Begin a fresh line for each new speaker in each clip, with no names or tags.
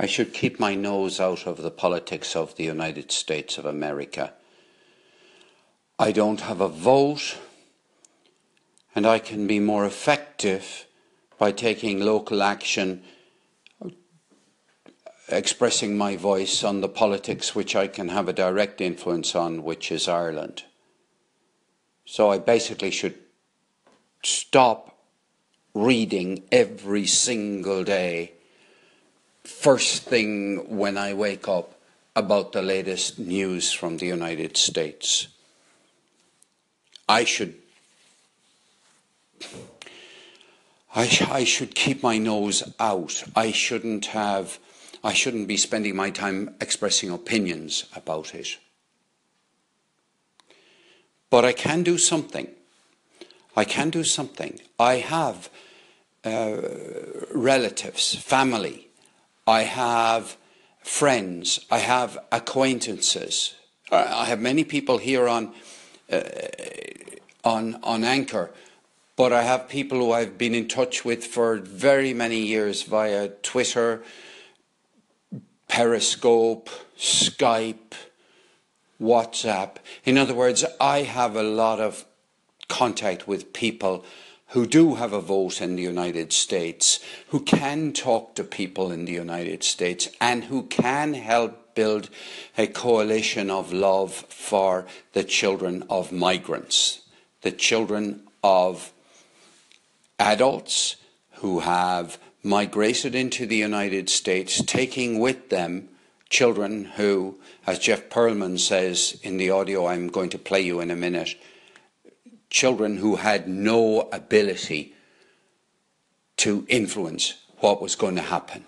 I should keep my nose out of the politics of the United States of America. I don't have a vote, and I can be more effective by taking local action, expressing my voice on the politics which I can have a direct influence on, which is Ireland. So I basically should stop reading every single day, first thing when I wake up, about the latest news from the United States. I should. I, I should keep my nose out. I shouldn't have. I shouldn't be spending my time expressing opinions about it. But I can do something. I can do something. I have uh, relatives, family. I have friends. I have acquaintances. I have many people here on uh, on on Anchor, but I have people who I've been in touch with for very many years via Twitter, Periscope, Skype, WhatsApp. In other words, I have a lot of contact with people who do have a vote in the United States, who can talk to people in the United States, and who can help build a coalition of love for the children of migrants, the children of adults who have migrated into the United States, taking with them children who, as Jeff Pearlman says in the audio I'm going to play you in a minute, children who had no ability to influence what was going to happen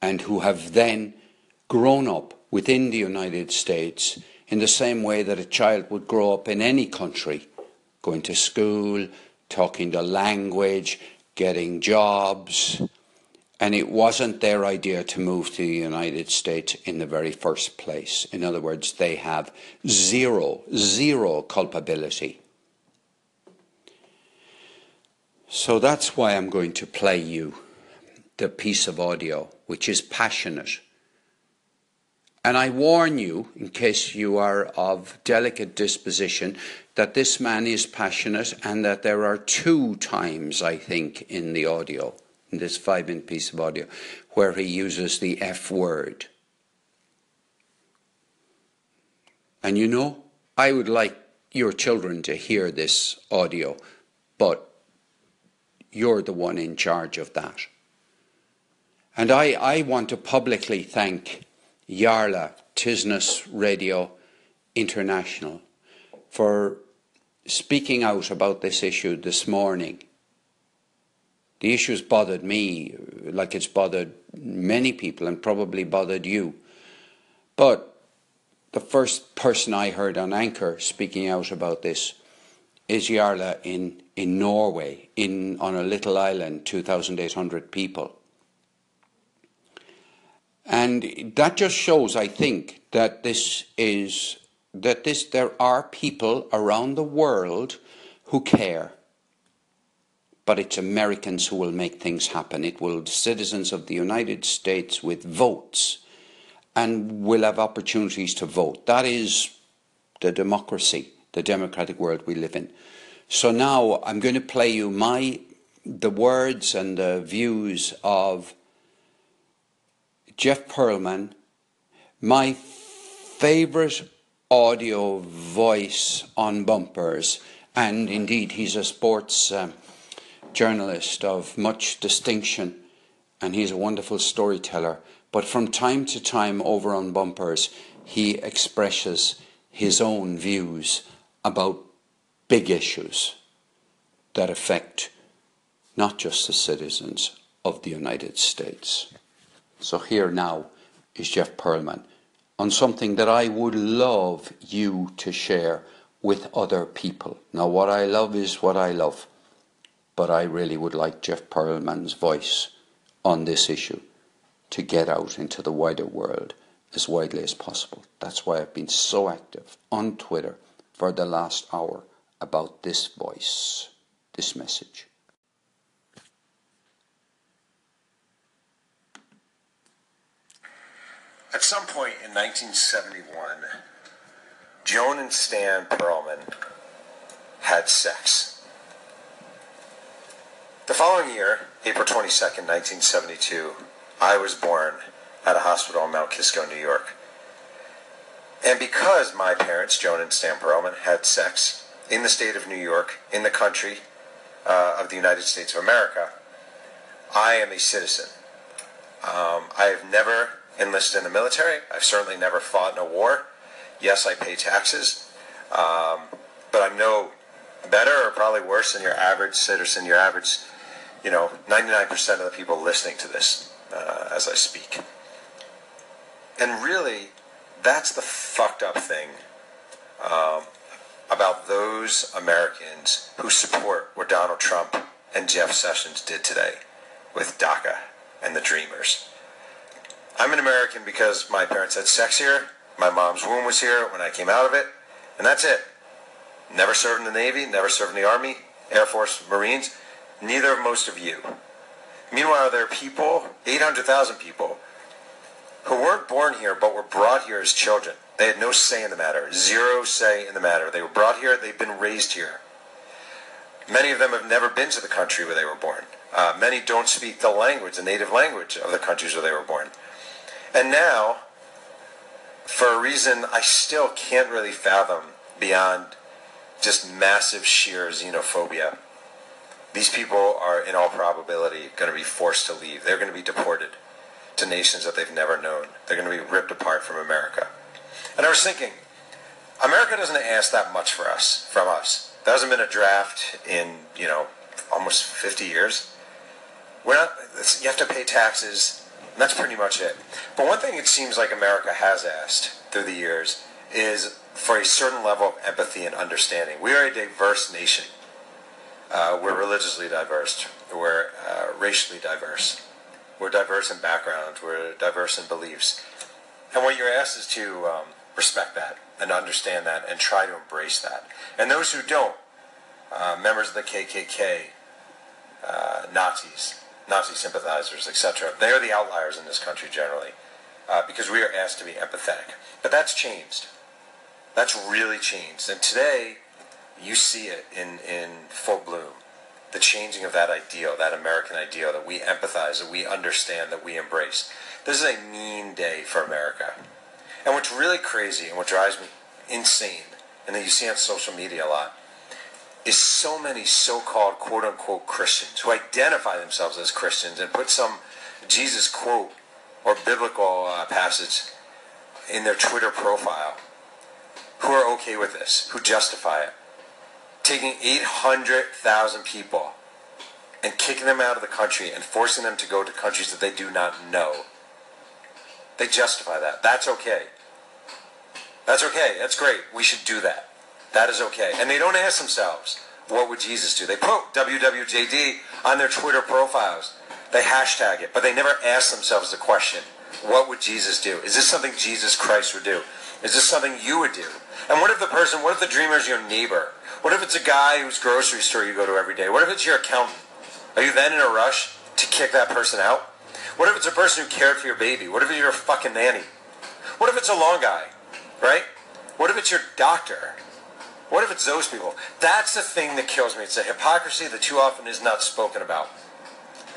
and who have then grown up within the United States in the same way that a child would grow up in any country, going to school, talking the language, getting jobs, and it wasn't their idea to move to the United States in the very first place. In other words, they have zero, zero culpability. So that's why I'm going to play you the piece of audio, which is passionate. And I warn you, in case you are of delicate disposition, that this man is passionate and that there are two times, I think, in the audio in this five minute piece of audio where he uses the F word. And you know, I would like your children to hear this audio, but you're the one in charge of that. And I, I want to publicly thank Jarle Tisnes Radio International for speaking out about this issue this morning the issue's bothered me like it's bothered many people and probably bothered you. But the first person I heard on Anchor speaking out about this is Jarle in, in Norway, in, on a little island, 2,800 people. And that just shows, I think, that this is that this there are people around the world who care but it's Americans who will make things happen. It will citizens of the United States with votes and will have opportunities to vote. That is the democracy, the democratic world we live in. So now I'm going to play you my the words and the views of Jeff Pearlman, my favorite audio voice on bumpers, and indeed he's a sports. Um, journalist of much distinction, and he's a wonderful storyteller. But from time to time, over on bumpers, he expresses his own views about big issues that affect not just the citizens of the United States. So here now is Jeff Pearlman on something that I would love you to share with other people. Now, what I love is what I love but I really would like Jeff Pearlman's voice on this issue to get out into the wider world as widely as possible. That's why I've been so active on Twitter for the last hour about this voice, this message.
At some point in 1971, Joan and Stan Pearlman had sex. Following year, April 22nd, 1972, I was born at a hospital in Mount Kisco, New York. And because my parents, Joan and Stan Pearlman, had sex in the state of New York, in the country uh, of the United States of America, I am a citizen. Um, I have never enlisted in the military. I've certainly never fought in a war. Yes, I pay taxes, um, but I'm no better or probably worse than your average citizen, your average, you know, 99% of the people listening to this uh, as I speak. And really, that's the fucked up thing um, about those Americans who support what Donald Trump and Jeff Sessions did today with DACA and the Dreamers. I'm an American because my parents had sex here, my mom's womb was here when I came out of it, and that's it. Never served in the Navy, never served in the Army, Air Force, Marines, neither of most of you. Meanwhile, there are people, 800,000 people, who weren't born here but were brought here as children. They had no say in the matter, zero say in the matter. They were brought here, they've been raised here. Many of them have never been to the country where they were born. Uh, many don't speak the language, the native language of the countries where they were born. And now, for a reason I still can't really fathom beyond just massive sheer xenophobia, these people are in all probability going to be forced to leave. They're going to be deported to nations that they've never known. They're going to be ripped apart from America. And I was thinking, America doesn't ask that much for us, from us. There hasn't been a draft in, you know, almost 50 years. We're not, you have to pay taxes. And that's pretty much it. But one thing it seems like America has asked through the years is for a certain level of empathy and understanding. We are a diverse nation. Uh, we're religiously diverse. We're uh, racially diverse. We're diverse in backgrounds. We're diverse in beliefs. And what you're asked is to um, respect that and understand that and try to embrace that. And those who don't, uh, members of the KKK, uh, Nazis, Nazi sympathizers, etc., they are the outliers in this country generally uh, because we are asked to be empathetic. But that's changed. That's really changed. And today, you see it in, in full bloom. The changing of that ideal, that American ideal that we empathize, that we understand, that we embrace. This is a mean day for America. And what's really crazy and what drives me insane, and that you see on social media a lot, is so many so-called quote-unquote Christians who identify themselves as Christians and put some Jesus quote or biblical uh, passage in their Twitter profile who are okay with this, who justify it. Taking 800,000 people and kicking them out of the country and forcing them to go to countries that they do not know. They justify that. That's okay. That's okay. That's great. We should do that. That is okay. And they don't ask themselves, what would Jesus do? They put WWJD on their Twitter profiles. They hashtag it, but they never ask themselves the question, what would Jesus do? Is this something Jesus Christ would do? Is this something you would do? And what if the person, what if the dreamer is your neighbor? What if it's a guy whose grocery store you go to every day? What if it's your accountant? Are you then in a rush to kick that person out? What if it's a person who cared for your baby? What if it's your fucking nanny? What if it's a long guy? Right? What if it's your doctor? What if it's those people? That's the thing that kills me. It's a hypocrisy that too often is not spoken about.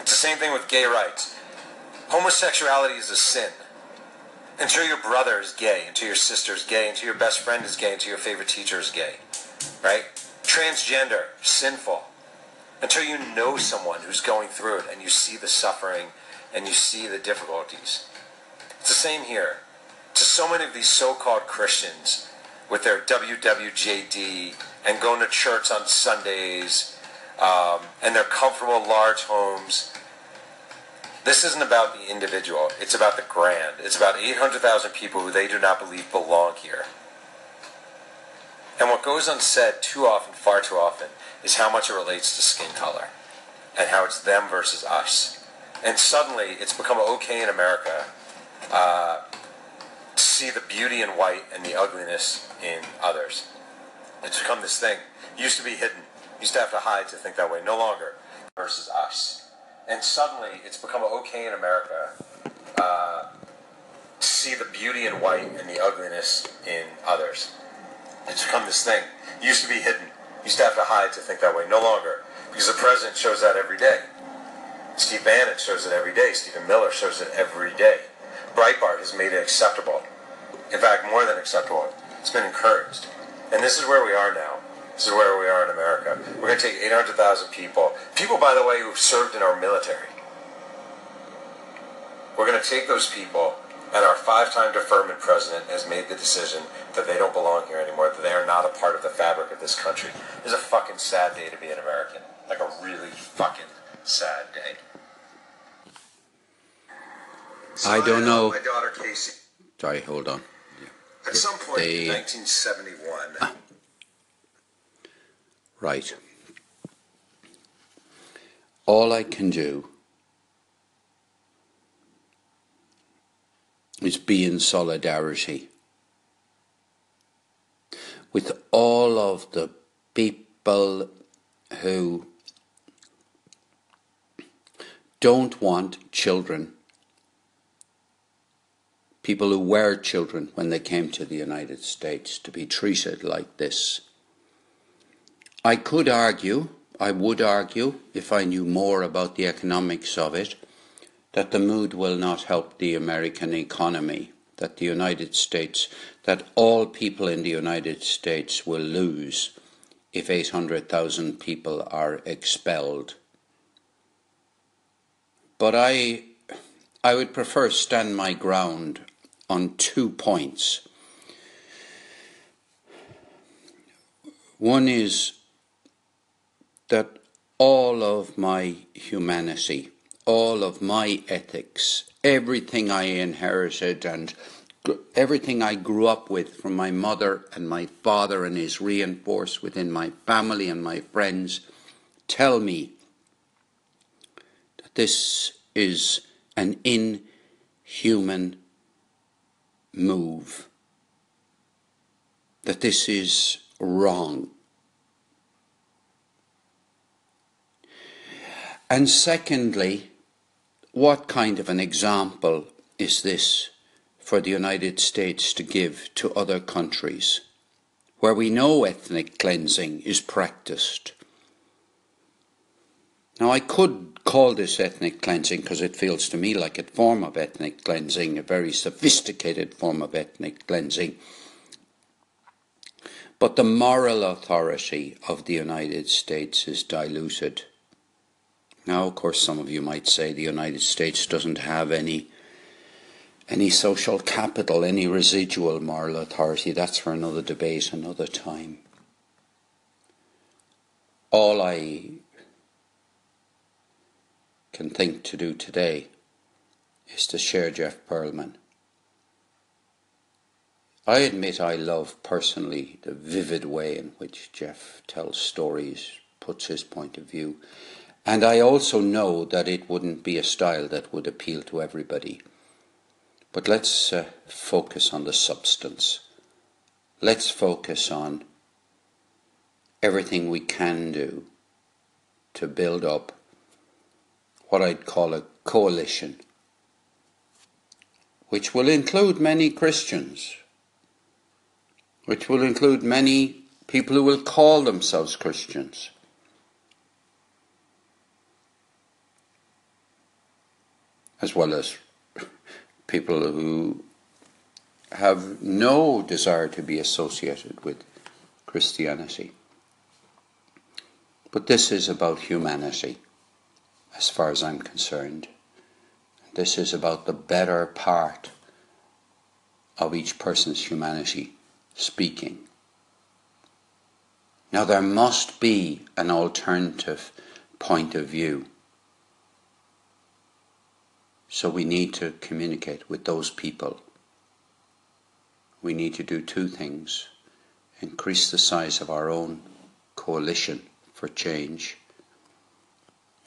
It's the same thing with gay rights. Homosexuality is a sin. Until your brother is gay, until your sister is gay, until your best friend is gay, until your favorite teacher is gay. Right? Transgender, sinful. Until you know someone who's going through it and you see the suffering and you see the difficulties. It's the same here. To so many of these so-called Christians, with their WWJD and going to church on Sundays um, and their comfortable large homes. This isn't about the individual. It's about the grand. It's about 800,000 people who they do not believe belong here. And what goes unsaid too often, far too often, is how much it relates to skin color and how it's them versus us. And suddenly it's become okay in America uh, to see the beauty in white and the ugliness in others. It's become this thing. It used to be hidden. Used to have to hide to think that way. No longer. Versus us. And suddenly it's become okay in America uh, to see the beauty in white and the ugliness in others. It's become this thing. It used to be hidden. You used to have to hide to think that way. No longer. Because the president shows that every day. Steve Bannon shows it every day. Stephen Miller shows it every day. Breitbart has made it acceptable. In fact, more than acceptable. It's been encouraged. And this is where we are now. This is where we are in America. We're going to take 800,000 people. People, by the way, who've served in our military. We're going to take those people, and our five-time deferment president has made the decision that they don't belong here anymore, that they are not a part of the fabric of this country. It's a fucking sad day to be an American. Like a really fucking sad day. So
I don't
had, uh,
know.
My daughter Casey.
Sorry, hold on.
At some point
They-
in 1971,
Right. All I can do is be in solidarity with all of the people who don't want children, people who were children when they came to the United States, to be treated like this. I could argue, I would argue, if I knew more about the economics of it, that the mood will not help the American economy, that the United States, that all people in the United States will lose if 800,000 people are expelled. But I, I would prefer stand my ground on two points. One is that all of my humanity, all of my ethics, everything I inherited and everything I grew up with from my mother and my father and is reinforced within my family and my friends tell me that this is an inhuman move, that this is wrong. And secondly, what kind of an example is this for the United States to give to other countries where we know ethnic cleansing is practiced? Now, I could call this ethnic cleansing because it feels to me like a form of ethnic cleansing, a very sophisticated form of ethnic cleansing. But the moral authority of the United States is diluted. Now, of course, some of you might say the United States doesn't have any any social capital, any residual moral authority. That's for another debate, another time. All I can think to do today is to share Jeff Pearlman. I admit I love personally the vivid way in which Jeff tells stories, puts his point of view. And I also know that it wouldn't be a style that would appeal to everybody. But let's uh, focus on the substance. Let's focus on everything we can do to build up what I'd call a coalition, which will include many Christians, which will include many people who will call themselves Christians. As well as people who have no desire to be associated with Christianity. But this is about humanity, as far as I'm concerned. This is about the better part of each person's humanity speaking. Now, there must be an alternative point of view. So we need to communicate with those people. We need to do two things increase the size of our own coalition for change,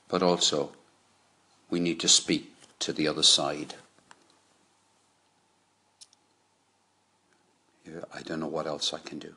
but also we need to speak to the other side. I don't know what else I can do.